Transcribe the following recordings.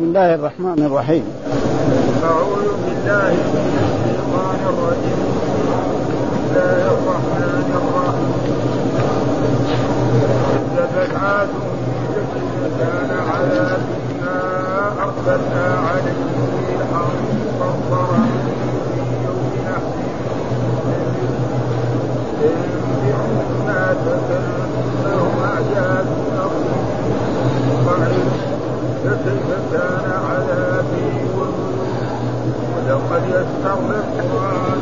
بسم الله الرحمن الرحيم. أعوذ بالله من الشيطان الرجيم. بسم الله الرحمن الرحيم. كذبت عاد كان على ما أرسلنا صرصرا في يوم الناس كأنهم أعجاز نخل فكيف كان عذابي ولقد يسرنا القرآن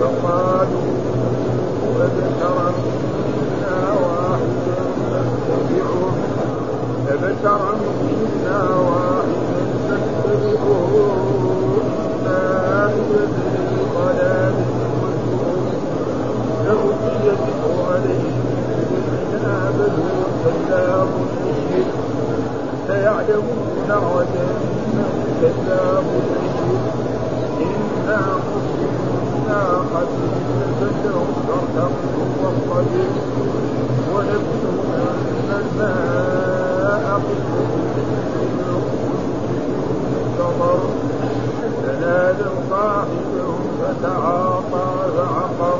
فقالوا أبشرا منا واحدا نتبعه أبشرا منا واحدا من كذاب أشهد إنا قد نزلهم فارتقوا واصطبر ونبلغ أن الماء قسم فنادوا صاحبهم فتعاطى فعقر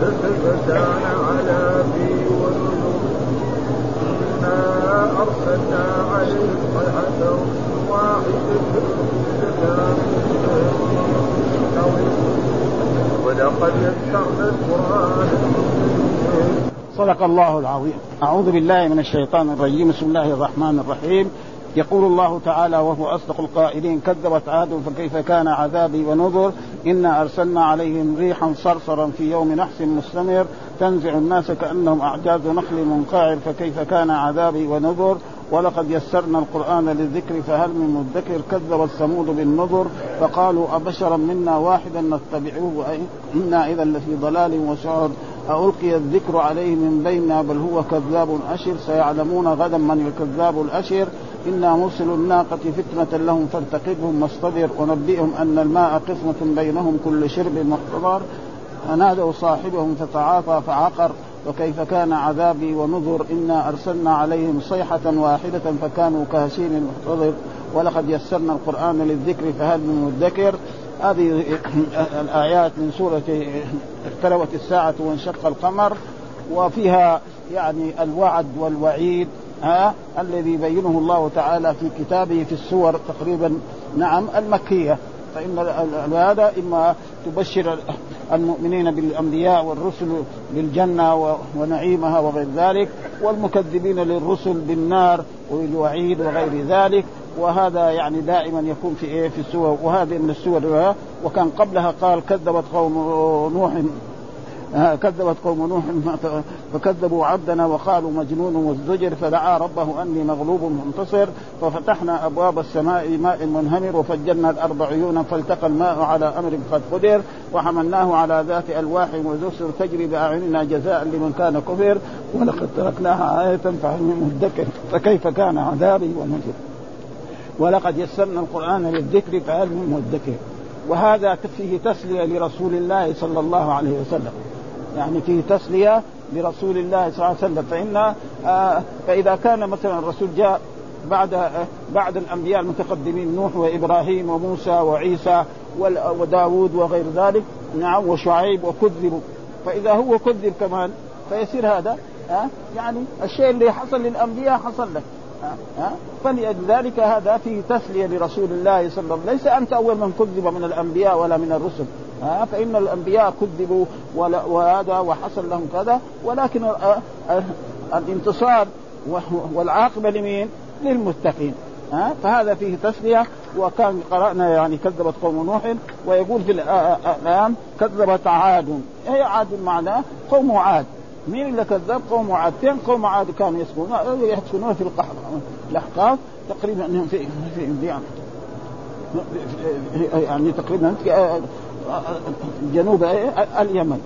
فكيف كان عذابي ونذر إنا أرسلنا عليهم صيحة واحدة ولقد يسرنا القرآن صدق الله العظيم. أعوذ بالله من الشيطان الرجيم. بسم الله الرحمن الرحيم. يقول الله تعالى وهو أصدق القائلين كذبت عاد فكيف كان عذابي ونذر؟ إنا أرسلنا عليهم ريحا صرصرا في يوم نحس مستمر. تنزع الناس كأنهم أعجاز نخل منقعر فكيف كان عذابي ونذر؟ ولقد يسرنا القرآن للذكر فهل من مدكر؟ كذب الثمود بالنذر فقالوا أبشرا منا واحدا نتبعه إنا إذا لفي ضلال وسعر. ألقي الذكر عليه من بيننا بل هو كذاب أشر سيعلمون غدا من الكذاب الأشر. إنا مرسل الناقة فتنة لهم فارتقبهم واصطبر. ونبئهم أن الماء قسمة بينهم كل شرب مقتضر فنادوا صاحبهم فتعاطى فعقر. وكيف كان عذابي ونذر؟ إنا أرسلنا عليهم صيحة واحدة فكانوا كهشيم المحتضر. ولقد يسرنا القرآن للذكر فهل من مدكر؟ هذه الآيات من سورة اقتربت الساعة وانشق القمر وفيها يعني الوعد والوعيد ها الذي يبينه الله تعالى في كتابه في السور تقريبا نعم المكية. فإن هذا إما تبشر المؤمنين بالأنبياء والرسل بالجنة ونعيمها وغير ذلك والمكذبين للرسل بالنار والوعيد وغير ذلك. وهذا يعني دائما يكون في إيه؟ في السور. وهذه من السور. وكان قبلها قال كذبت قوم نوح. كذبت قوم نوح. فكذبوا عبدنا وقالوا مجنون وازدجر فدعا ربه أني مغلوب منتصر. ففتحنا أبواب السماء بماء منهمر وفجرنا الأرض عيونا فالتقى الماء على أمر قد قدر. وحملناه على ذات ألواح ودسر تجري بأعيننا جزاء لمن كان كفر. ولقد تركناها آية فهل من مدكر؟ فكيف كان عذابي ونذر ولقد يسرنا القرآن للذكر فهل من مدكر. وهذا فيه تسلية لرسول الله صلى الله عليه وسلم. يعني فيه تسلية لرسول الله صلى الله عليه وسلم. فإن آه فإذا كان مثلا الرسول جاء بعد آه بعد الأنبياء المتقدمين نوح وإبراهيم وموسى وعيسى وداود وغير ذلك نعم وشعيب وكذبوا فإذا هو كذب كمان فيصير هذا آه يعني الشيء اللي حصل للأنبياء حصل له. ها؟ فلذلك هذا فيه تسلية لرسول الله صلى الله عليه وسلم. ليس أنت أول من كذب من الأنبياء ولا من الرسل. ها؟ فإن الأنبياء كذبوا وهذا وحصل لهم كذا. ولكن الانتصار والعاقبة لمين؟ للمتقين. ها؟ فهذا فيه تسلية. وكان قرأنا يعني كذبت قوم نوح ويقول في الآن كذبت عاد. هي عاد معناه قوم عاد. مين اللي كذب قوم عاد فين قوم عاد كانوا يسكنون. يسكنون في الأحقاف تقريبا أنهم في في يعني, يعني تقريبا جنوب اليمن.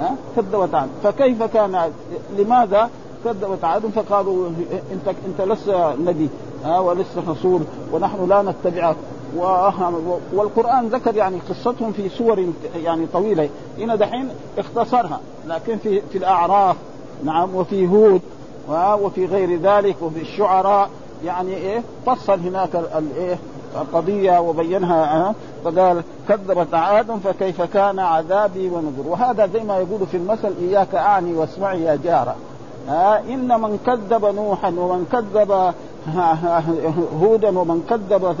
ها؟ كذبت عاد فكيف كان؟ لماذا كذبت عاد فقالوا انت انت لست نبي ها؟ ولست رسول ونحن لا نتبعك. والقرآن ذكر يعني قصتهم في سور يعني طويلة. هنا دحين اختصرها. لكن في في الأعراف. نعم. وفي هود. وفي غير ذلك. وفي الشعراء. يعني إيه؟ فصل هناك الايه القضية وبينها فقال كذبت عاد فكيف كان عذابي ونذر. وهذا زي ما يقول في المثل إياك أعني واسمعي يا جارة. ها إن من كذب نوحا ومن كذب هودا ومن كذب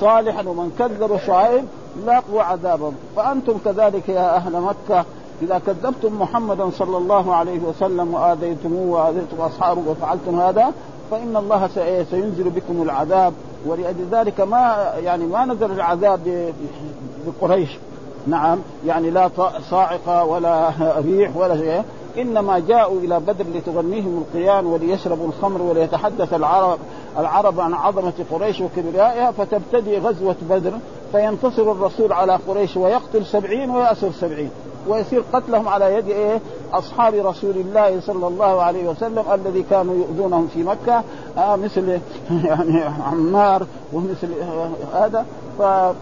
صالحا ومن كذب شعيب لاقوا عذابهم فأنتم كذلك يا أهل مكة إذا كذبتم محمدا صلى الله عليه وسلم وآذيتموه وآذيتم أصحابه وفعلتم هذا فإن الله سينزل بكم العذاب. ولأجل ذلك ما يعني ما نزل العذاب بقريش. نعم يعني لا صاعقة ولا ريح ولا شيء. إنما جاءوا إلى بدر لتغنيهم القيان وليشربوا الخمر وليتحدث العرب العرب عن عظمة قريش وكبريائها فتبتدي غزوة بدر فينتصر الرسول على قريش ويقتل سبعين ويأسر سبعين ويصير قتلهم على يد إيه؟ أصحاب رسول الله صلى الله عليه وسلم الذي كانوا يؤذونهم في مكة. آه مثل يعني عمار ومثل آه هذا.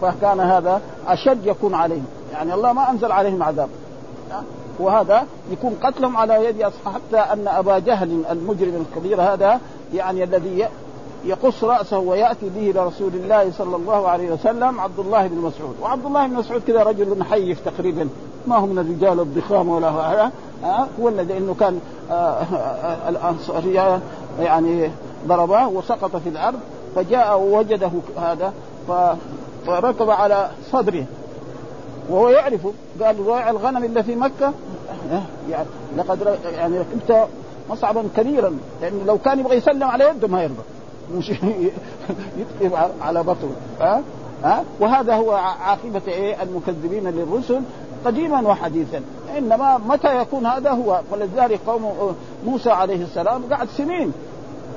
فكان هذا أشد يكون عليهم. يعني الله ما أنزل عليهم عذاب. آه وهذا يكون قتلهم على يد اصحاب حتى أن أبا جهل المجرم الكبير هذا يعني الذي يقص رأسه ويأتي به إلى رسول الله صلى الله عليه وسلم عبد الله بن مسعود، وعبد الله بن مسعود كذا رجل حيف تقريبا. ما هو من الرجال الضخام ولا هذا هو الذي إنه كان الأنصارية يعني ضربه وسقط في الأرض فجاء ووجده هذا فركب على صدره. وهو يعرفه قال راعي الغنم اللي في مكة. يعني لقد يعني ركبت مصعبا كبيرا. لأنه لو كان يبغى يسلم على يده ما يرضى. مش يتقب على بطنه. ها؟ ها؟ وهذا هو عاقبة إيه؟ المكذبين للرسل قديما وحديثا. إنما متى يكون هذا هو؟ فلذلك قوم موسى عليه السلام قعد سنين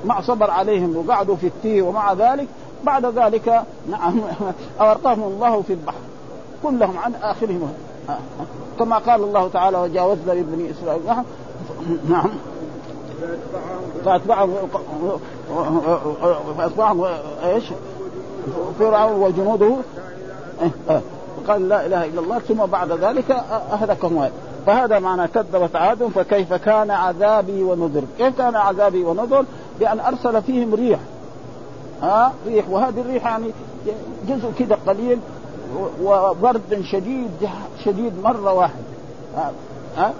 مع صبر عليهم وقعدوا في التيه ومع ذلك. بعد ذلك نعم أغرقهم الله في البحر. كلهم عن آخرهم. كما قال الله تعالى وجاوزنا لبني إسرائيل. نعم. فأتبعهم فأتبعهم إيش؟ فرعون وجنوده. قال لا إله إلا الله. ثم بعد ذلك أهلكهم. فهذا معنى كذبت عاد فكيف كان عذابي ونذر؟ كيف كان عذابي ونذر؟ بأن أرسل فيهم ريح. ها ريح. وهذه الريح يعني جزء كده قليل. وبرد شديد شديد مرة واحد ها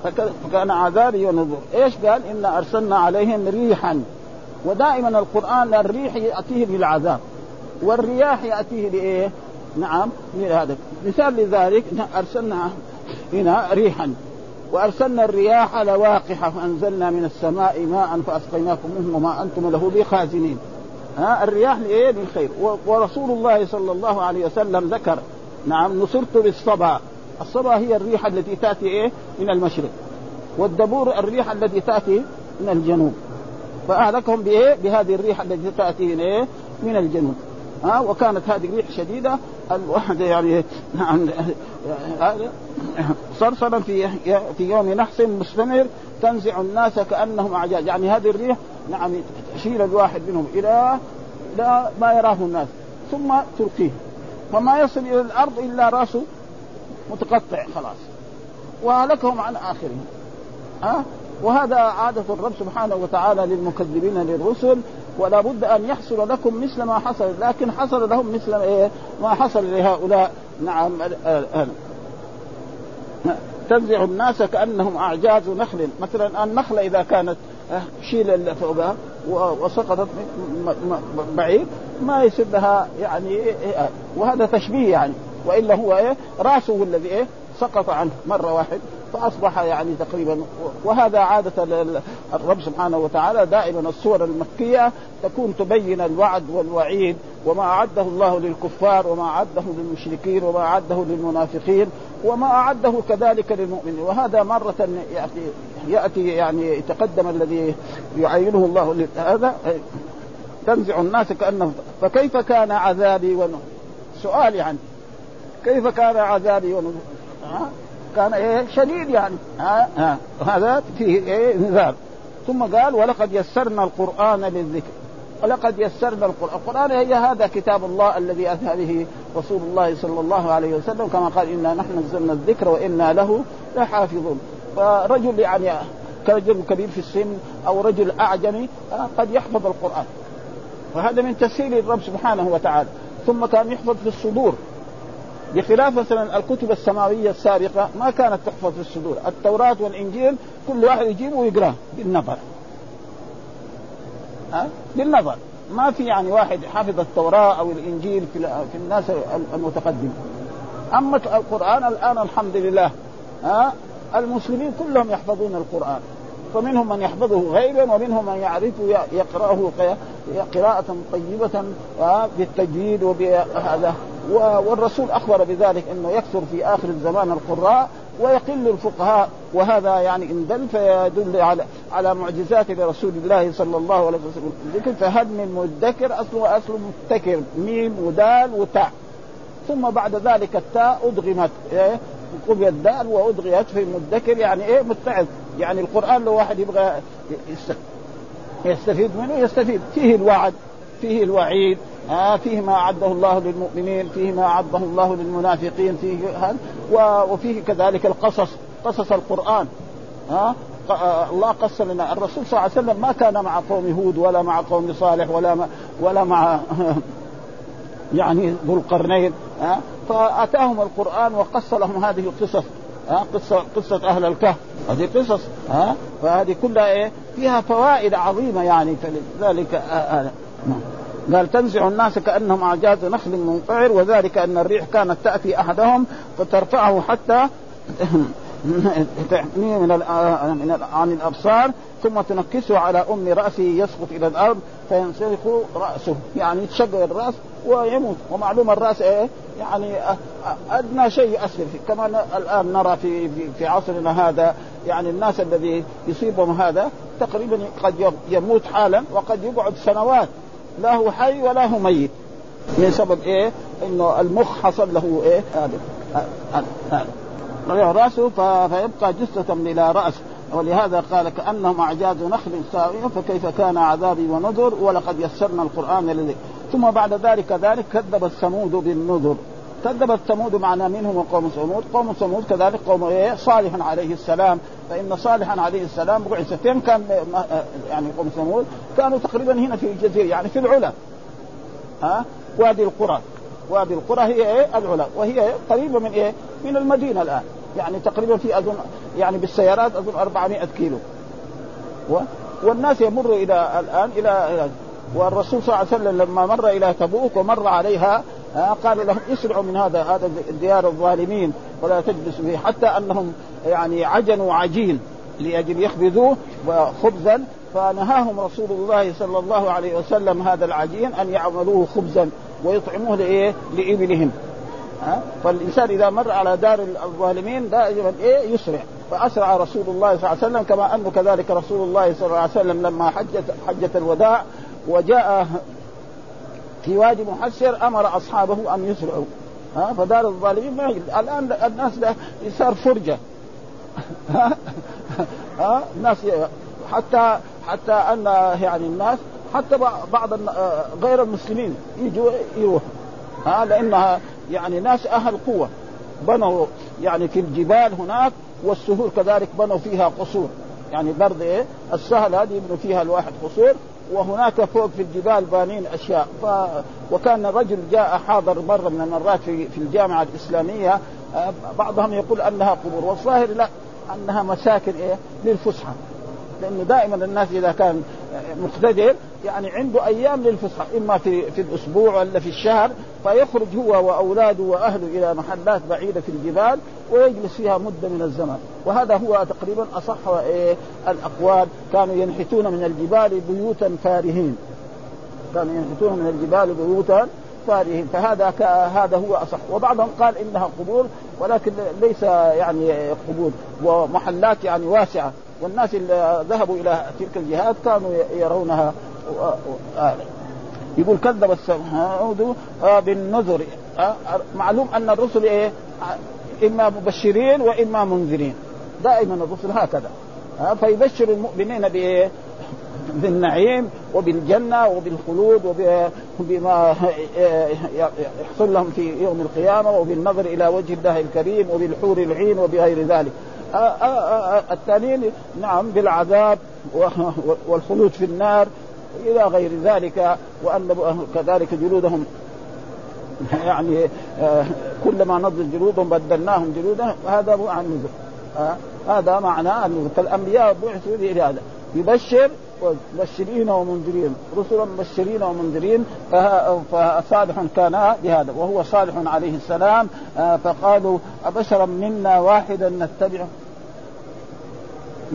فكان عذابي ونذر. إيش قال؟ إن أرسلنا عليهم ريحا. ودائما القرآن الريح يأتيه بالعذاب. والرياح يأتيه بإيه؟ نعم هذا. مثال لذلك أرسلنا هنا ريحا. وأرسلنا الرياح لواقح فأنزلنا من السماء ماء فاسقيناكم منه وما أنتم له بخازنين. ها الرياح لإيه؟ للخير. ورسول الله صلى الله عليه وسلم ذكر نعم نصرت بالصبا. الصبا هي الريح التي تأتي إيه؟ من المشرق. والدبور الريح التي تأتي من الجنوب. فأهلكهم بإيه؟ بهذه الريح التي تأتي من إيه؟ من الجنوب. ها؟ وكانت هذه الريح شديدة. الواحد يعني نعم. صرصرا في في يوم نحس مستمر تنزع الناس كأنهم أعجاز. يعني هذه الريح نعم تشيل الواحد منهم إلى لا ما يراه الناس. ثم تلقيه. فما يصل إلى الأرض إلا راسه متقطع خلاص. وهلكهم عن آخرهم. ها؟ وهذا عادة الرب سبحانه وتعالى للمكذبين للرسل ولا بد أن يحصل لكم مثل ما حصل لكن حصل لهم مثل إيه؟ ما حصل لهؤلاء. نعم. تنزع الناس كأنهم أعجاز نخل. مثلا النخلة إذا كانت شيل اللي فوقها وسقطت بعيد ما يصير لها يعني وهذا تشبيه يعني. وإلا هو إيه رأسه الذي إيه سقط عنه مرة واحد. فأصبح يعني تقريبا وهذا عادة الرب سبحانه وتعالى دائما السور المكية تكون تبين الوعد والوعيد وما أعده الله للكفار وما أعده للمشركين وما أعده للمنافقين وما أعده كذلك للمؤمنين. وهذا مرة يأتي يأتي يعني يتقدم الذي يعينه الله هذا تنزع الناس كأنه فكيف كان عذابي ونذر سؤال يعني كيف كان عذابي ونذر كان إيه شديد يعني. ها؟ ها. هذا فيه إيه نذار ثم قال ولقد يسرنا القرآن للذكر. ولقد يسرنا القرآن، القرآن هي هذا كتاب الله الذي أتى به رسول الله صلى الله عليه وسلم كما قال إنا نحن نزلنا الذكر وإنا له لحافظون، فرجل يعني كرجل كبير في السن أو رجل أعجمي آه، قد يحفظ القرآن. وهذا من تسهيل الرب سبحانه وتعالى. ثم كان يحفظ في الصدور. بخلاف مثلا الكتب السماوية السابقة ما كانت تحفظ في الصدور، التوراة والإنجيل كل واحد يجيبه ويقرأه بالنظر. ها؟ بالنظر، ما في يعني واحد حافظ التوراة أو الإنجيل في في الناس المتقدمة. أما القرآن الآن الحمد لله ها المسلمين كلهم يحفظون القرآن فمنهم من يحفظه غيبا ومنهم من يعرفه يقرأه قراءة طيبة بالتجويد وبهذا. والرسول أخبر بذلك أنه يكثر في آخر الزمان القراء ويقل الفقهاء. وهذا يعني إن دل فيدل على على معجزات لرسول الله صلى الله عليه وسلم. ذكر فهد من مدكر اصله أصل متكر ميم ودال وتاء. ثم بعد ذلك التاء أدغمت إيه؟ قضي الدال وادغيت في مدكر يعني إيه متعظ. يعني القرآن لو واحد يبغى يستفيد منه يستفيد. فيه الوعد فيه الوعيد. آه فيه ما أعده الله للمؤمنين فيه ما أعده الله للمنافقين فيه وفيه كذلك القصص قصص القرآن. ها آه الله قص لنا. الرسول صلى الله عليه وسلم ما كان مع قوم هود ولا مع قوم صالح ولا مع ولا مع يعني ذو القرنين. ها فأتاهم القرآن وقص لهم هذه القصص. ها قصة قصة أهل الكهف. هذه قصص ها فهذه كلها إيه؟ فيها فوائد عظيمة يعني فلذلك آه آه نعم. قال تنزع الناس كأنهم أعجاز نخل منقعر وذلك أن الريح كانت تأتي أحدهم فترفعه حتى تحميه من من عن الأبصار ثم تنكسه على أم رأسه يسقط إلى الأرض فينسلخ رأسه. يعني يتشقق الرأس ويموت. ومعلوم الرأس إيه؟ يعني أدنى شيء يؤثر فيه. كما الآن نرى في في, عصرنا هذا يعني الناس الذي يصيبهم هذا تقريبا قد يموت حالا وقد يقعد سنوات. لا هو حي ولا هو ميت. من سبب إيه؟ إنه المخ حصل له إيه؟ هذا. هذا. راسه فيبقى جثة بلا رأس. ولهذا قال كأنهم أعجاز نخل ساوية فكيف كان عذابي ونذر ولقد يسرنا القرآن لذلك ثم بعد ذلك ذلك كذب الثمود بالنذر. كذبت ثمود معنا منهم وقوم ثمود قوم ثمود كذلك قوم إيه؟ صالح عليه السلام. فإن صالحا عليه السلام بعث فين كان يعني قوم ثمود كانوا تقريبا هنا في الجزيرة يعني في العلا. ها؟ وادي القرى. وادي القرى هي إيه؟ العلا. وهي قريبة من إيه؟ من المدينة الآن. يعني تقريبا في اظن يعني بالسيارات أظن 400 كيلو. و والناس يمر إلى الآن إلى والرسول صلى الله عليه وسلم لما مر إلى تبوك ومر عليها قال لهم اسرعوا من هذا هذا ديار الظالمين ولا تجلسوا فيه حتى أنهم يعني عجنوا عجين لأجل يخبزوه خبزا. فنهاهم رسول الله صلى الله عليه وسلم هذا العجين أن يعملوه خبزا ويطعموه لإيه؟ لإبلهم. ها؟ فالإنسان إذا مر على دار الظالمين دائما إيه؟ يسرع. فأسرع رسول الله صلى الله عليه وسلم كما انه كذلك رسول الله صلى الله عليه وسلم لما حجت حجة الوداع وجاء في وادي محسر أمر أصحابه أن يسرعوا. ها فدار الظالمين ما الآن الناس صار فرجة. ها؟ الناس حتى حتى أن يعني الناس حتى بعض غير المسلمين يجوا يروحوا. ها؟ لأنها يعني ناس أهل قوة. بنوا يعني في الجبال هناك والسهول كذلك بنوا فيها قصور. يعني برضه إيه؟ السهل هذه يبنوا فيها الواحد قصور. وهناك فوق في الجبال بانين أشياء. ف... وكان رجل جاء حاضر مرة من المرات في في الجامعة الإسلامية آه، بعضهم يقول أنها قبور. والظاهر لا أنها مساكن إيه؟ للفسحة. لأنه دائما الناس إذا كان مقتدر يعني عنده أيام للفسحه إما في في الأسبوع ولا في الشهر فيخرج هو وأولاده وأهله إلى محلات بعيدة في الجبال ويجلس فيها مدة من الزمن. وهذا هو تقريبا أصح إيه الأقوال. كانوا ينحتون من الجبال بيوتا فارهين. كانوا ينحتون من الجبال بيوتا فارهين. فهذا هذا هو أصح. وبعضهم قال إنها قبور ولكن ليس يعني قبور ومحلات يعني واسعة. والناس اللي ذهبوا إلى تلك الجهات كانوا يرونها يقول كذب الثمود بالنذر. معلوم أن الرسل إيه؟ إما مبشرين وإما منذرين. دائما الرسل هكذا. فيبشر المؤمنين بإيه؟ بالنعيم وبالجنة وبالخلود وبما يحصل لهم في يوم القيامة وبالنظر إلى وجه الله الكريم وبالحور العين وبغير ذلك. آه، آه، آه، الثانيين نعم بالعذاب والخلود في النار. إلى غير ذلك وأن كذلك جلودهم. يعني كلما نضج جلودهم بدلناهم جلودا هذا هو عن النزول هذا معناه النزول فالأنبياء بعثوا لهذا يبشر مبشرين ومنذرين. رسلا مبشرين ومنذرين فصالح كان بهذا وهو صالح عليه السلام. آه، فقالوا أبشرا منا واحدا نتبعه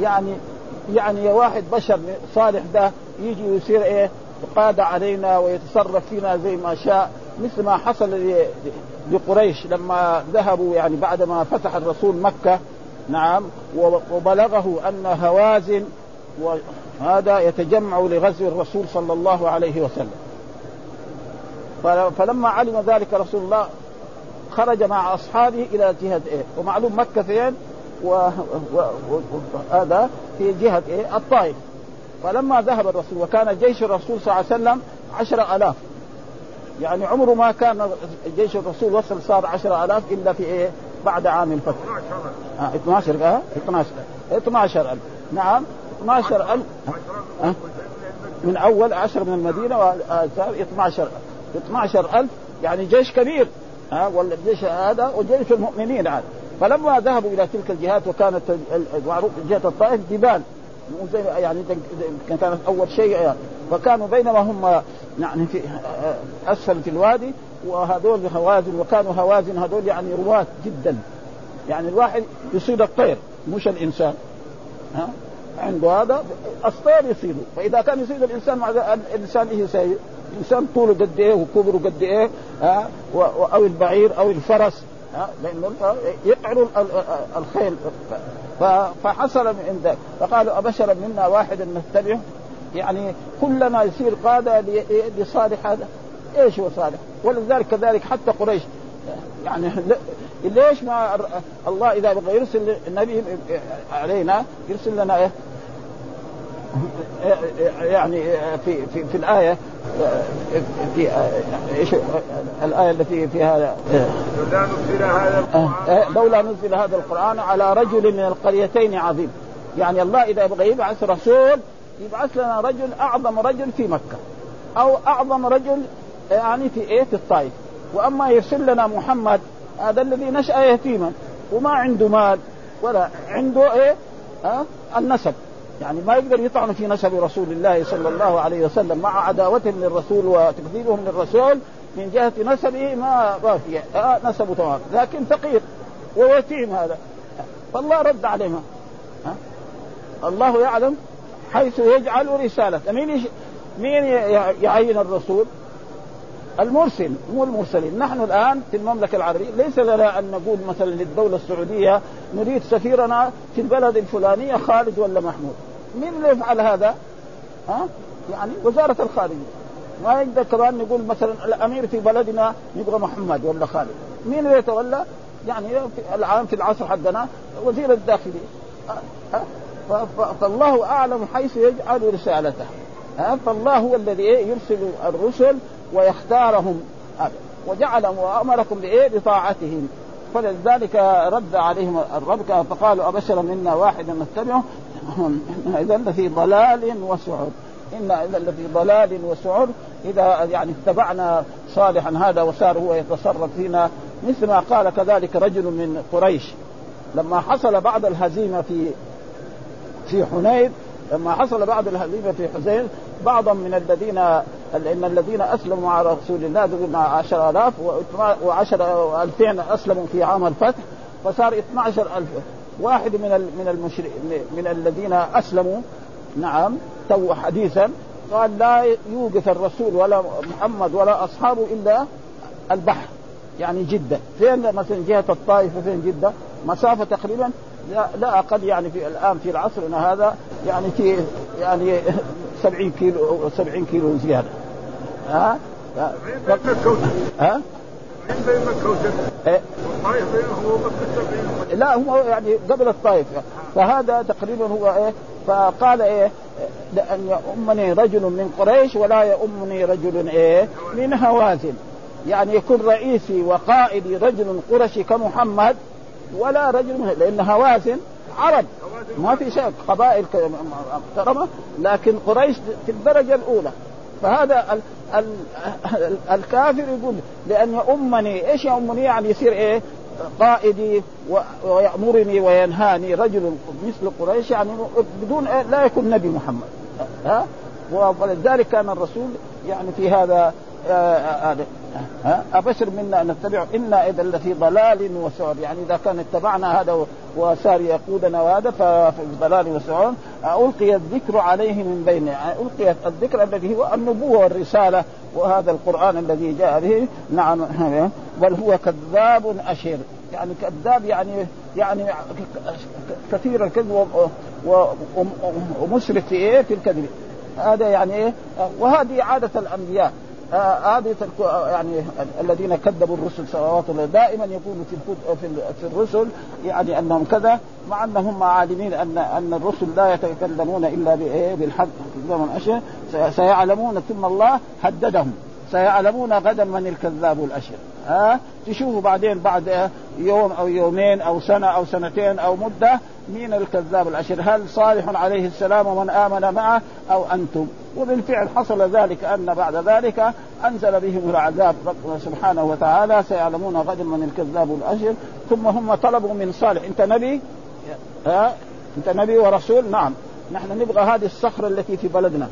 يعني يعني واحد بشر صالح ده يجي يصير إيه قاد علينا ويتصرف فينا زي ما شاء مثل ما حصل لقريش لما ذهبوا يعني بعد ما فتح الرسول مكة. نعم وبلغه أن هوازن وهذا يتجمع لغزو الرسول صلى الله عليه وسلم. فلما علم ذلك رسول الله خرج مع أصحابه إلى جهة إيه ومعلوم مكة فين؟ وهذا في جهة إيه الطائف. فلما ذهب الرسول وكان جيش الرسول صلى الله عليه وسلم عشر ألاف. يعني عمره ما كان جيش الرسول وصل صار عشر ألاف إلا في إيه؟ بعد عام الفتح. 12 آه 12 12 12000 نعم 12000 من أول 10 من المدينة وصار 12 12000 يعني جيش كبير. ها والجيش هذا وجيش المؤمنين هذا فلما ذهبوا إلى تلك الجهات وكانت معروف جهة الطائف جبال. يعني كانت أول شيء يعني فكانوا بينما هم يعني في أسفل في الوادي وهذول هوازن وكانوا هوازن هذول يعني رواة جدا. يعني الواحد يصيد الطير مش الإنسان. ها؟ عنده هذا الطير يصيده. فإذا كان يصيد الإنسان مع الإنسان إيش يسوي؟ الانسان طوله قد إيه وكبره قد إيه ها؟ أو البعير أو الفرس. لأنه يقعر الخيل. فحصل من ذلك فقالوا ابشرا منا واحدا نتبعه؟ يعني كلنا يصير قادة لصالح هذا. إيش هو صالح؟ ولذلك كذلك حتى قريش. يعني ليش ما الله إذا بغى يرسل النبي علينا يرسل لنا إيه؟ يعني في في في الآية في إيش الآية التي فيها لولا نزل هذا القرآن. لولا نزل هذا القرآن على رجل من القريتين عظيم. يعني الله إذا يبغى يبعث رسول يبعث لنا رجل أعظم رجل في مكة. أو أعظم رجل يعني في إيه؟ في الطائف. وأما يرسل لنا محمد هذا الذي نشأ يتيما وما عنده مال ولا عنده إيه؟ ها النسب. يعني ما يقدر يطعن في نسب رسول الله صلى الله عليه وسلم مع عداوتهم للرسول وتكذيبهم للرسول من جهة نسبه ما آه نسبه تمام لكن فقير. ويتيم هذا. فالله رد عليهم؟ الله يعلم حيث يجعل رسالته مين مين يعين الرسول؟ المرسل مو المرسلين. نحن الآن في المملكة العربية ليس لنا أن نقول مثلا للدولة السعودية نريد سفيرنا في البلد الفلانية خالد ولا محمود. مين اللي يفعل هذا؟ ها؟ يعني وزارة الخارجية. ما يقدر كمان نقول مثلا الأمير في بلدنا يبغى محمد ولا خالد. مين اللي يتولى؟ يعني في العام في العصر حدنا وزير الداخليه فالله أعلم حيث يجعل رسالته. فالله هو الذي يرسل الرسل ويختارهم. وجعل وأمركم بإيه؟ بطاعتهم. فلذلك رد عليهم الرب فقالوا أبشر منا واحدا نتبعه؟ اذا لفي ضلال وسعر. إن إذا لفي ضلال وسعر. إذا يعني اتبعنا صالحا هذا وصار هو يتصرف فينا. مثل ما قال كذلك رجل من قريش. لما حصل بعض الهزيمة في في حنين لما حصل بعض الهزيمة في حسين بعضا من الذين إن الذين أسلموا مع رسول الله مع 10000 و10 2000 أسلموا في عام الفتح فصار 12000 واحد من من المشرك من الذين أسلموا نعم تو حديثا قال لا يوقف الرسول ولا محمد ولا أصحابه إلا البحر يعني جدة. فين مثلا جهة الطائف وفين جدة؟ مسافة تقريبا لا, لا أقل يعني في الآن في عصرنا هذا يعني في يعني 70 كيلو أو 70 كيلو زيادة. ها؟ ها؟ بينه لا هو يعني قبل الطائف. فهذا تقريبا هو إيه؟ فقال إيه؟ لأن يؤمني رجل من قريش ولا يؤمني رجل إيه؟ من هوازن. يعني يكون رئيسي وقائدي رجل قرشي كمحمد ولا رجل من لأن هوازن عرب. ما في شيء قبائل محترمة لكن قريش في الدرجة الأولى. فهذا ال ال ال الكافر يقول لأن أمني إيش يامني يعني يصير إيه؟ قائدي ويأمرني وينهاني. رجل مثل قريش يعني بدون إيه؟ لا يكون نبي محمد. ها؟ ولذلك كان الرسول يعني في هذا أبشر منا أن نتبعه إنا إذا لفي ضلال وسعر. يعني إذا كان اتبعنا هذا وصار يقودنا وهذا ففي ضلال وسعر. ألقي الذكر عليه من بين. يعني ألقي الذكر الذي هو النبوة والرسالة وهذا القرآن الذي جاء به. نعم. بل هو كذاب أشر. يعني كذاب يعني يعني كثير الكذب ومسرف في إيه؟ في الكذب. هذا يعني إيه؟ وهذه عادة الأنبياء. هذه آه يعني الذين كذبوا الرسل صلوات الله دائما يقولوا في في الرسل يعني أنهم كذا مع أنهم عالمين ان أن الرسل لا يتكلمون إلا بالحق. أشياء سيعلمون ثم الله هددهم. سيعلمون غدا من الكذاب الأشر. ها؟ تشوفوا بعدين بعد يوم أو يومين أو سنة أو سنتين أو مدة مين الكذاب الأشر. هل صالح عليه السلام ومن آمن معه أو أنتم؟ وبالفعل حصل ذلك أن بعد ذلك أنزل بهم العذاب. ربنا سبحانه وتعالى سيعلمون غدا من الكذاب الأشر. ثم هم طلبوا من صالح. أنت نبي؟ ها؟ أنت نبي ورسول؟ نعم. نحن نبغى هذه الصخرة التي في بلدنا.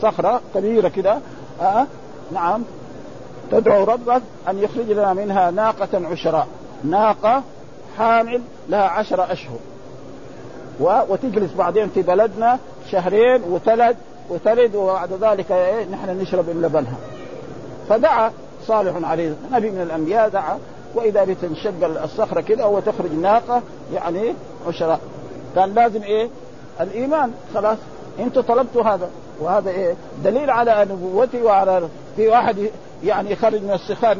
صخرة كبيرة كده. نعم. تدعو ربك أن يخرج لنا منها ناقة عشراء. ناقة حامل لها عشرة أشهر. وتجلس بعدين في بلدنا شهرين وتلد وتلد وبعد ذلك إيه نحن نشرب من لبنها فدعا صالح عليه نبي من الأنبياء دعا وإذا بتنشق الصخرة كده وتخرج ناقة يعني عشراء. كان لازم إيه؟ الإيمان خلاص. أنتم طلبتوا هذا. وهذا إيه؟ دليل على نبوتي وعلى في واحد يعني يخرج من السخار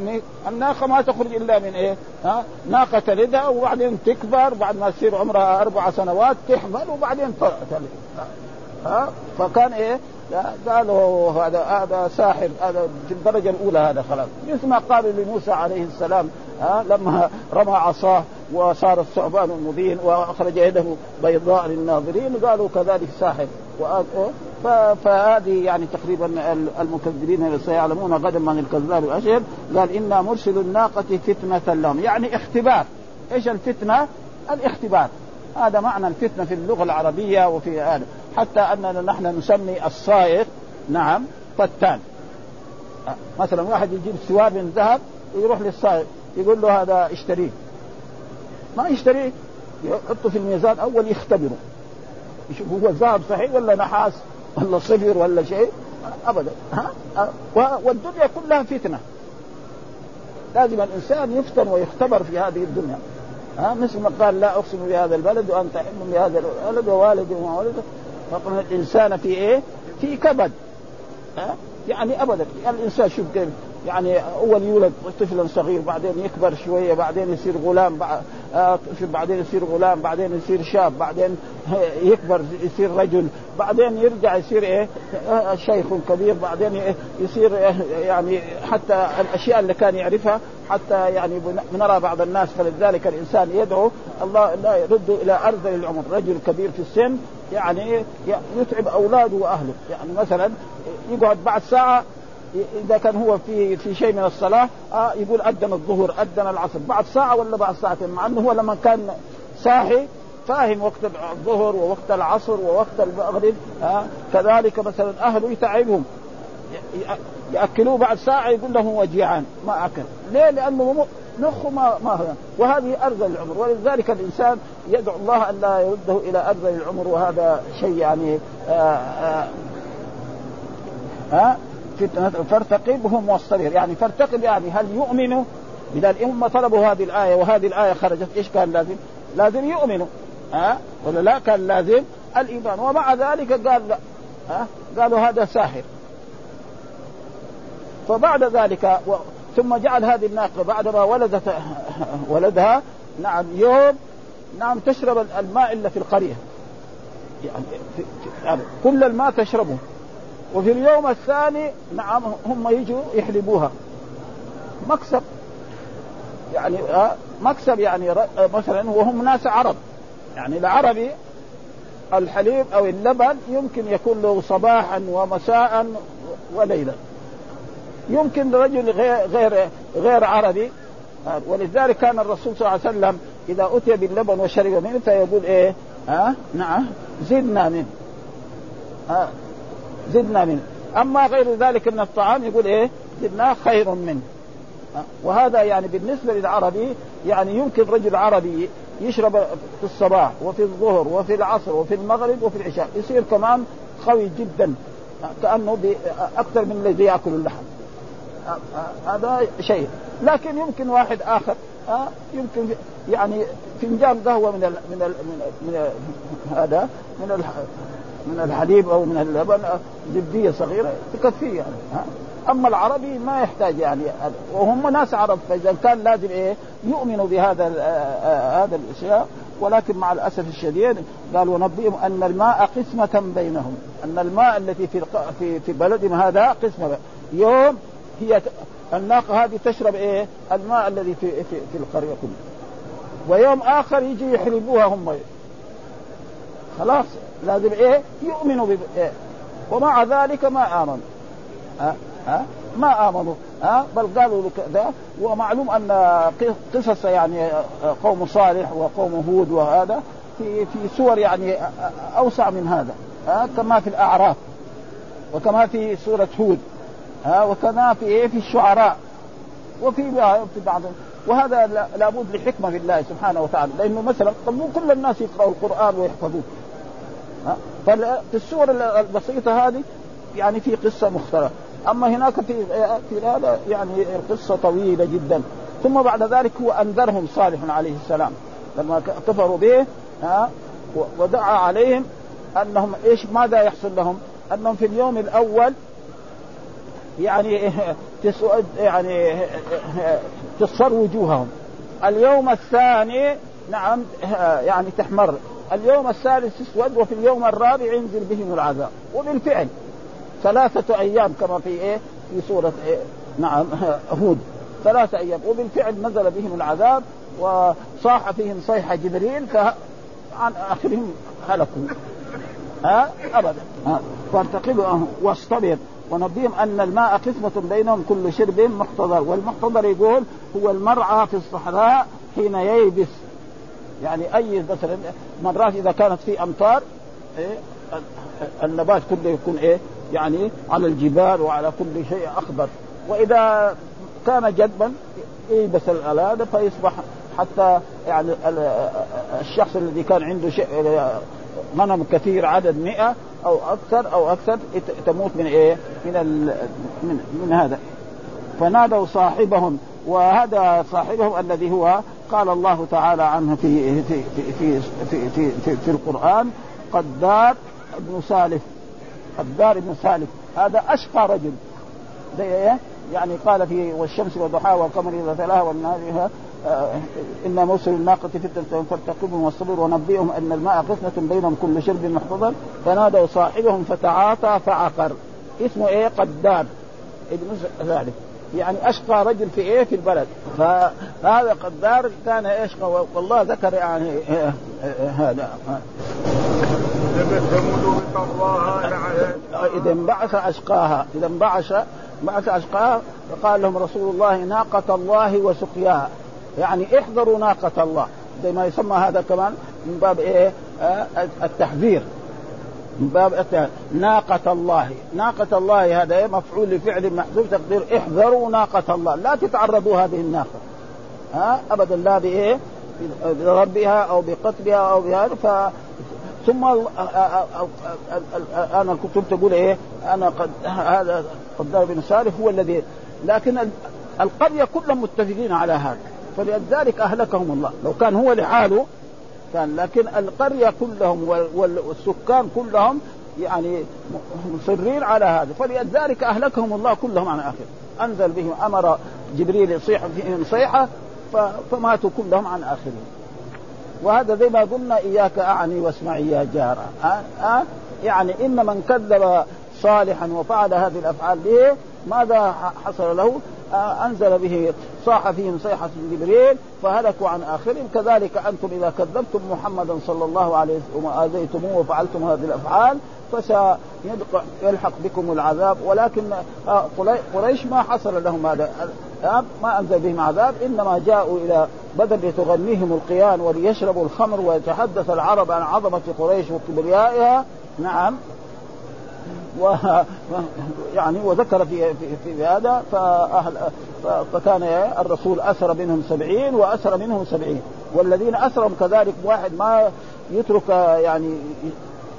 الناقة ما تخرج إلا من إيه؟ ها؟ ناقة تلدها وبعدين تكبر بعد ما تصير عمرها أربع سنوات تحمل وبعدين تلد ها؟ فكان إيه؟ قالوا هذا هذا ساحر هذا في الدرجة الأولى هذا خلاص مثل ما قالوا لموسى عليه السلام ها لما رمى عصاه وصار الثعبان المبين وأخرج يده بيضاء للناظرين قالوا كذلك ساحر فهذه يعني تقريبا المكذبين سيعلمون غدا من الكذاب الاشهر قال إنا مرسل الناقة فتنة لهم. يعني اختبار. إيش الفتنة؟ الاختبار. هذا معنى الفتنة في اللغة العربية وفي هذا. حتى أننا نحن نسمي الصائغ نعم فتان. مثلا واحد يجيب سوار من ذهب ويروح للصائغ يقول له هذا اشتريه. ما يشتريه؟ يحطه في الميزان أول يختبره. يشوف هو ذهب صحيح ولا نحاس؟ ولا صفر ولا شيء ابدا. ها؟ والدنيا كلها فتنة. لازم الإنسان يفتن ويختبر في هذه الدنيا. ها؟ مثل ما قال لا أقسم بهذا البلد وأنت حلم بهذا البلد ووالد وما ولد الإنسان في إيه؟ في كبد. ها؟ يعني ابدا. الإنسان شوف كيف يعني أول يولد طفلا صغير بعدين يكبر شوية بعدين يصير غلام آه، بعدين يصير غلام بعدين يصير شاب بعدين يكبر يصير رجل بعدين يرجع يصير إيه؟ آه، شيخ كبير بعدين يصير آه، يعني حتى الأشياء اللي كان يعرفها حتى يعني نرى بعض الناس. فلذلك الإنسان يدعو الله لا يرد إلى ارذل العمر. رجل كبير في السن يعني يتعب أولاده وأهله. يعني مثلا يقعد بعد ساعة إذا كان هو في في شيء من الصلاة آه يقول اذن الظهر اذن العصر. بعد ساعة ولا بعد ساعتين؟ مع إنه هو لما كان صاحي فاهم وقت الظهر ووقت العصر ووقت المغرب آه كذلك مثلا أهله يتعبهم. يأكلوه بعد ساعة يقول له هو جيعان ما أكل. ليه؟ لأنه مخه ما ما هو. وهذه أرذل العمر. ولذلك الإنسان يدعو الله أن لا يرده إلى أرذل العمر وهذا شيء يعني آآ آه، آآ آه، آه، فتنة فارتقبهم واصطبر يعني فارتقب يعني هل يؤمنوا؟ إذا هم طلبوا هذه الآية وهذه الآية خرجت إيش كان لازم؟ لازم يؤمنوا. ها؟ ولا لا؟ كان لازم الإيمان. ومع ذلك قال لا. ها؟ قالوا هذا ساحر. فبعد ذلك و... ثم جعل هذه الناقة بعدما ولدت ولدها نعم يوم نعم تشرب الماء إلا في القرية. يعني, في... يعني كل الماء تشربه. وفي اليوم الثاني نعم هم يجوا يحلبوها. مكسب. يعني آه، مكسب يعني آه، مثلا وهم ناس عرب. يعني العربي الحليب أو اللبن يمكن يكون له صباحا ومساء وليلا. يمكن رجل غير غير عربي. ولذلك كان الرسول صلى الله عليه وسلم إذا أتي باللبن وشرب منه فيقول إيه؟ ها نعم زدنا منه. زدنا منه. أما غير ذلك من الطعام يقول إيه؟ زدناه خير منه. وهذا يعني بالنسبة للعربي يعني يمكن رجل عربي يشرب في الصباح وفي الظهر وفي العصر وفي المغرب وفي العشاء يصير كمان قوي جدا كأنه أكثر من الذي يأكل اللحم. هذا شيء. لكن يمكن واحد آخر يمكن يعني فنجان قهوة من من من, من هذا من من الحليب أو من اللبن زبدية صغيرة تكفيه يعني أما العربي ما يحتاج يعني وهم ناس عرب فإذا كان لازم إيه يؤمنوا بهذا هذا الأشياء. ولكن مع الأسف الشديد قال ونبئهم أن الماء قسمة بينهم أن الماء التي في في في بلدهم هذا قسمة. يوم هي الناقة هذه تشرب إيه الماء الذي في في, في القرية كلها. ويوم آخر يجي يحربوها هم. خلاص لازم إيه؟ يؤمنوا ب إيه؟ ومع ذلك ما آمنوا. ها؟ ها؟ ما آمنوا. ها؟ بل قالوا كذا ومعلوم أن قصص يعني قوم صالح وقوم هود وهذا في في سور يعني أوسع من هذا. ها؟ كما في الأعراف. وكما في سورة هود. ها؟ وكما في إيه؟ في الشعراء. وفي في بعض. وهذا لابد لحكمة في الله سبحانه وتعالى. لأنه مثلا طب مو كل الناس يقرأوا القرآن ويحفظوه. ففي السور البسيطة هذه يعني في قصة مختلفة. أما هناك في في هذا يعني القصة طويلة جدا. ثم بعد ذلك هو أنذرهم صالح عليه السلام. لما كفروا به ها؟ ودعا عليهم أنهم إيش؟ ماذا يحصل لهم؟ أنهم في اليوم الأول يعني تسود يعني تصفر وجوههم. اليوم الثاني نعم يعني تحمر. اليوم الثالث تسود وفي اليوم الرابع ينزل بهم العذاب. وبالفعل ثلاثة أيام كما في إيه؟ في سورة إيه؟ نعم هود. ثلاثة أيام. وبالفعل نزل بهم العذاب وصاح فيهم صيحة جبريل فعن آخرهم هلكوا. ها؟ أبدا. فارتقبوا واصطبر. ونبيهم أن الماء قسمة بينهم كل شرب محتضر والمحتضر يقول هو المرعى في الصحراء حين ييبس. يعني أي مثلا مرات إذا كانت في أمطار إيه النبات كله يكون إيه يعني على الجبال وعلى كل شيء أخضر وإذا كان جدبا يلبس هذا فيصبح حتى يعني الشخص الذي كان عنده شيء غنم كثير عدد مئة أو أكثر أو أكثر تموت من إيه؟ من من من هذا فنادوا صاحبهم وهذا صاحبهم الذي هو قال الله تعالى عنه في في في في في, في, في, القرآن قدار ابن سالف. قدار ابن سالف. هذا أشقى رجل. زي إيه؟ يعني قال في والشمس وضحاها والقمر إذا تلاها والنهار آه إن موسم الناقة فتنة فارتقبهم والصبر ونبئهم أن الماء قسمة بينهم كل شرب محفظا فنادوا صاحبهم فتعاطى فعقر. اسمه إيه؟ قدار. ابن ذلك يعني أشقى رجل في إيه؟ في البلد. فهذا قدار كان يشقى والله ذكر يعني إيه إيه هذا. إذا انبعث أشقاها إذا انبعث بعث أشقاها فقال لهم رسول الله ناقة الله وسقياها. يعني احذروا ناقة الله. زي ما يسمى هذا كمان من باب إيه؟ آه التحذير. باب ناقة الله. ناقة الله هذا إيه؟ مفعول لفعل محذوف تقدير. احذروا ناقة الله. لا تتعرضوا هذه الناقة. ها؟ أبدا لا بإيه؟ بربها أو بقتلها أو بهذا. ف ثم أنا الكتب تقول إيه؟ أنا قد هذا قدار بن سالف هو الذي لكن القرية كلهم متفقين على هذا. فلذلك أهلكهم الله. لو كان هو لحاله كان لكن القرية كلهم والسكان كلهم يعني مصرين على هذا فلذلك أهلكهم الله كلهم عن آخر أنزل بهم أمر جبريل يصيح فيهم صيحه فماتوا كلهم عن اخرهم وهذا زي ما قلنا إياك أعني واسمعي يا جارة أه؟ أه؟ يعني إن من كذب صالحا وفعل هذه الأفعال به ماذا حصل له؟ آه أنزل به صاح فيهم صيحة جبريل فهلكوا عن آخرهم. كذلك أنتم إذا كذبتم محمدا صلى الله عليه وسلم وآذيتموه وفعلتم هذه الأفعال فسيلحق بكم العذاب. ولكن آه، قريش ما حصل لهم هذا ما أنزل بهم عذاب. إنما جاءوا إلى بدر لتغنيهم القيان وليشربوا الخمر ويتحدث العرب عن عظمة قريش وكبريائها. نعم. و يعني وذكر في في, في هذا فأهل فكان الرسول أسر منهم سبعين وأسر منهم سبعين. والذين أسرهم كذلك واحد ما يترك يعني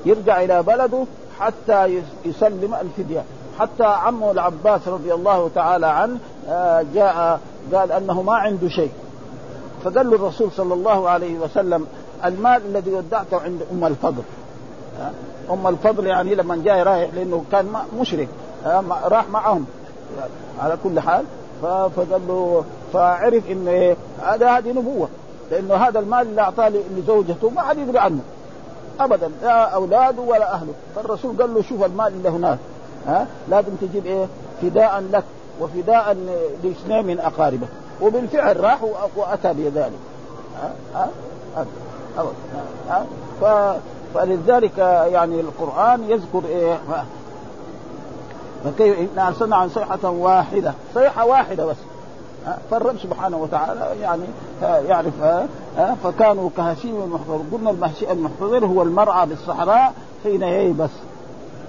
يرجع إلى بلده حتى يسلم الفدية. حتى عمه العباس رضي الله تعالى عنه آه، جاء قال أنه ما عنده شيء. فقال له الرسول صلى الله عليه وسلم المال الذي ودعته عند أم الفضل. آه، أم الفضل يعني لما جاء رايح لأنه كان مشرك آه، راح معهم. على كل حال فقال له فعرف إن هذا هذه نبوة لأنه هذا المال اللي أعطاه لزوجته ما حد يدري عنه ابدا لا أولاده ولا أهله. فالرسول قال له شوف المال اللي هناك ها لازم تجيب إيه؟ فداء لك وفداء لاثنين من أقاربه. وبالفعل راح وأتى بذلك ها ها ها ف فلذلك يعني القرآن يذكر إيه؟ فكيف إن أرسلنا عن صيحة واحدة. صيحة واحدة بس. فالرب سبحانه وتعالى يعني يعرف فكانوا كهشيم المحتضر قلنا المحتضر هو المرعى بالصحراء حين ييبس.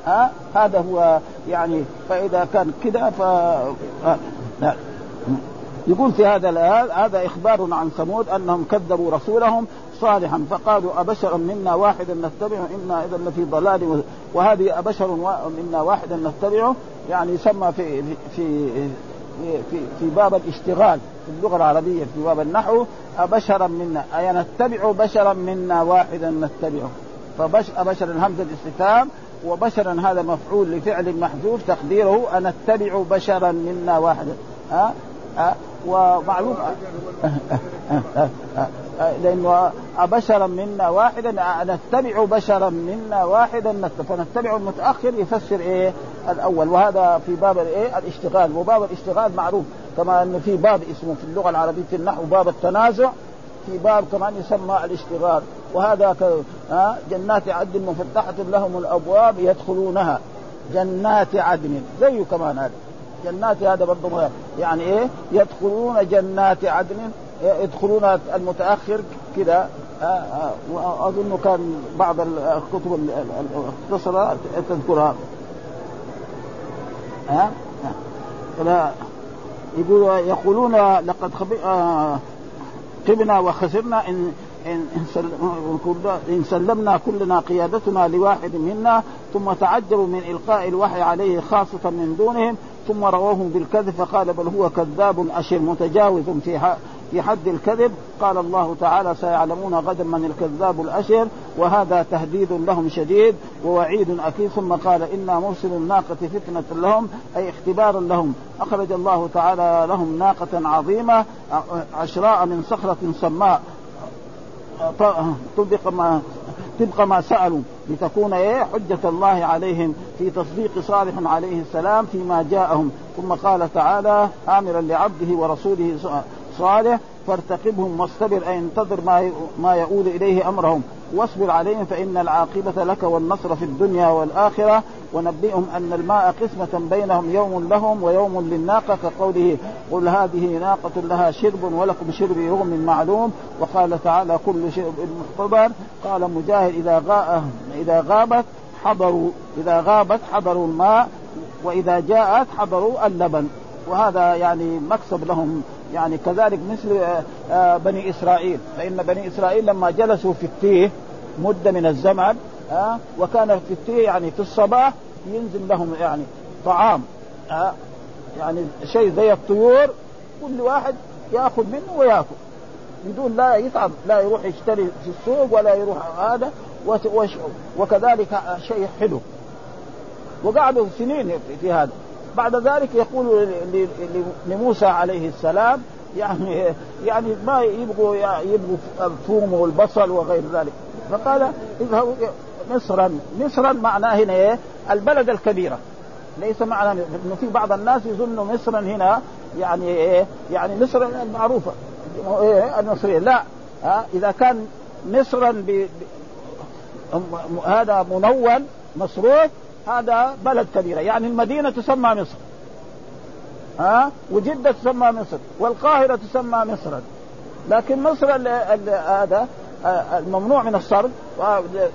ها؟ هذا هو يعني فإذا كان كذا ف. يقول في هذا الآية هذا إخبار عن ثمود أنهم كذبوا رسولهم صالحا فقالوا أبشرا منا واحدا نتبعه إنا إذا لفي ضلال وهذه أبشر منا واحدا نتبعه يعني يسمى في في في في باب الاشتغال في اللغة العربية في باب النحو أبشرا منا أي نتبع بشرا منا واحدا نتبعه فبش أبشر الهمزة الاستفهام وبشرا هذا مفعول لفعل محذوف تقديره أن اتبع بشرا منا واحدا ها؟ ها؟ ومعلوم لأنه بشرا منا واحدا نتبع بشرا منا واحدا فنتبع المتأخر يفسر إيه؟ الأول. وهذا في باب الإيه؟ الاشتغال. وباب الاشتغال معروف. كما انه في باب اسمه في اللغة العربية في النحو باب التنازع. في باب كمان يسمى الاشتغال. وهذا جنات عدن مفتحة لهم الأبواب يدخلونها. جنات عدن. زيه كمان هذا. جنات هذا برضه يعني إيه؟ يدخلون جنات عدن. يدخلون المتأخر كذا. وأظن كان بعض الكتب المختصره تذكرها. ها فلا يقول يقولون لقد خبئ خبنا وخسرنا ان إن, إن سلمنا كلنا قيادتنا لواحد منا ثم تعجبوا من إلقاء الوحي عليه خاصة من دونهم ثم رووهم بالكذب فقال بل هو كذاب أشر متجاوز في في حد الكذب قال الله تعالى سيعلمون غدا من الكذاب الأشر وهذا تهديد لهم شديد ووعيد أكيد. ثم قال إنا مرسل الناقة فتنة لهم أي اختبارا لهم. أخرج الله تعالى لهم ناقة عظيمة عشراء من صخرة سماء طبق ما طبق ما سألوا. لتكون إيه؟ حجة الله عليهم في تصديق صالح عليه السلام فيما جاءهم. ثم قال تعالى آمرا لعبده ورسوله صالح فارتقبهم واصطبر أي انتظر ما ما يؤول إليه أمرهم. واصبر عليهم فإن العاقبة لك والنصر في الدنيا والآخرة. ونبئهم أن الماء قسمة بينهم يوم لهم ويوم للناقة كقوله قل هذه ناقة لها شرب ولكم شرب يوم معلوم وقال تعالى كل شرب محتضر قال مجاهد إذا إذا غابت حضروا إذا غابت حضروا الماء وإذا جاءت حضروا اللبن وهذا يعني مكسب لهم يعني كذلك مثل آه، آه، بني إسرائيل. فإن بني إسرائيل لما جلسوا في التيه مدة من الزمن ها وكان في التيه يعني في الصباح ينزل لهم يعني طعام يعني شيء زي الطيور كل واحد يأخذ منه ويأكل. من دون لا يتعب لا يروح يشتري في السوق ولا يروح هذا وكذلك شيء حلو. وقعدوا سنين في هذا. بعد ذلك يقول لموسى عليه السلام يعني يعني ما يبغوا يبغوا الثوم والبصل وغير ذلك. فقال اذهبوا مصرا. مصرا معناه هنا إيه؟ البلد الكبيرة. ليس معنى انه في بعض الناس يظن مصرا هنا يعني إيه؟ يعني مصر المعروفة. إيه؟ المصرية. لا. إذا كان مصرا. ب... هذا منون مصروف هذا بلد كبيرة. يعني المدينة تسمى مصر. ها؟ وجدة تسمى مصر. والقاهرة تسمى مصرا لكن مصر هذا الممنوع من الصرف.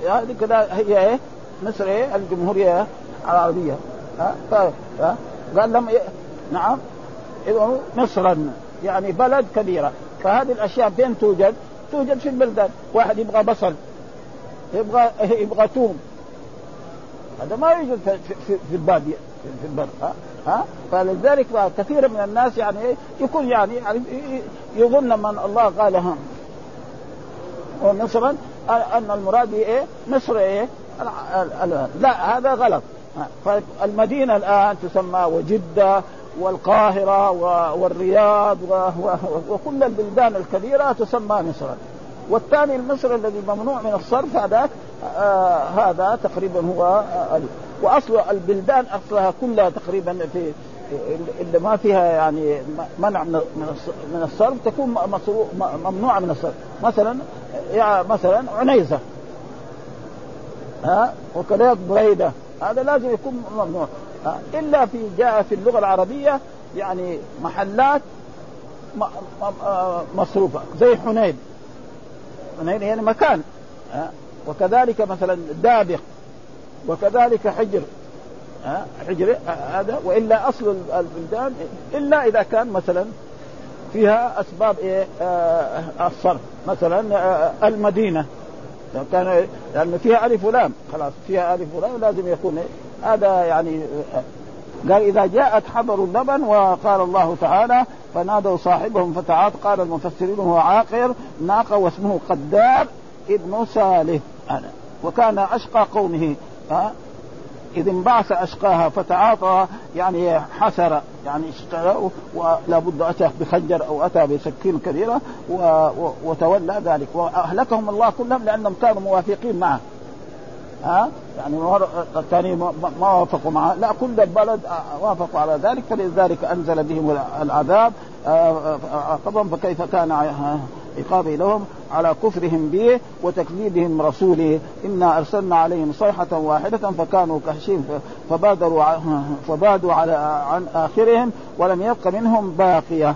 هذه كذا هي إيه؟ مصر إيه؟ الجمهورية العربية. ها؟ قال لم ي... نعم. مصرا يعني بلد كبيرة. فهذه الأشياء فين توجد؟ توجد في البلدان. واحد يبغى بصل يبغى يبغى توم هذا ما يوجد في, في, في الباديه في البر ها؟ ها؟ فلذلك كثير من الناس يعني يكون يعني, يظن من الله قال هم. مثلا أن المراد إيه؟ مصر إيه؟ لا هذا غلط. فالمدينة الآن تسمى وجدة والقاهرة والرياض وكل البلدان الكبيرة تسمى مصرا. والثاني المصر الذي ممنوع من الصرف هذا آه هذا تقريبا هو آه وأصل البلدان أصلها كلها تقريبا في اللي ما فيها يعني منع من الصرف تكون ممنوعة من الصرف. مثلا يعني مثلا عنيزة. ها؟ وكذلك بريدة. هذا لازم يكون ممنوع. إلا في جاء في اللغة العربية يعني محلات مصروفة. زي حنين. حنين يعني مكان وكذلك مثلا دابق وكذلك حجر حجر هذا وإلا أصل البلدان إلا إذا كان مثلا فيها أسباب إيه؟ آه الصرف. مثلا آه المدينة. كان لأن فيها ألف ولام خلاص فيها ألف ولام لازم يكون إيه؟ هذا يعني آه قال إذا جاءت حضر اللبن وقال الله تعالى فنادوا صاحبهم فتعاط قال المفسرين هو عاقر ناقة واسمه قدار ابن سالف وكان أشقى قومه. ها؟ إذ انبعث أشقاها فتعاطى يعني حسر يعني اشترى ولا بد أتى بخنجر أو أتى بسكين كبيرة وتولى ذلك. وأهلكهم الله كلهم لأنهم كانوا موافقين معه. ها؟ يعني الثاني ما وافقوا معه. لا كل البلد وافقوا على ذلك فلذلك أنزل بهم العذاب. عقبهم فكيف كان عقابه لهم؟ على كفرهم به وتكذيبهم رسوله. إنا أرسلنا عليهم صيحة واحدة فكانوا كهشيم فبادروا فبادوا على عن آخرهم ولم يبق منهم باقية.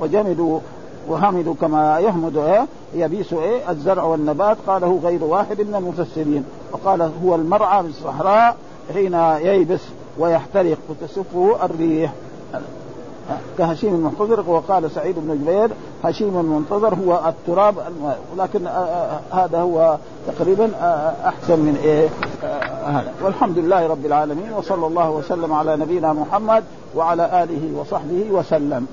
وجمدوا وهمدوا كما يهمد إيه يبيس إيه الزرع والنبات قاله غير واحد من المفسرين. وقال هو المرعى بالصحراء حين ييبس ويحترق وتسفه الريح. كهشيم المنتظر وقال سعيد بن جبير هشيم المنتظر هو التراب ولكن هذا هو تقريبا أحسن من إيه هذا. والحمد لله رب العالمين وصلى الله وسلم على نبينا محمد وعلى آله وصحبه وسلم.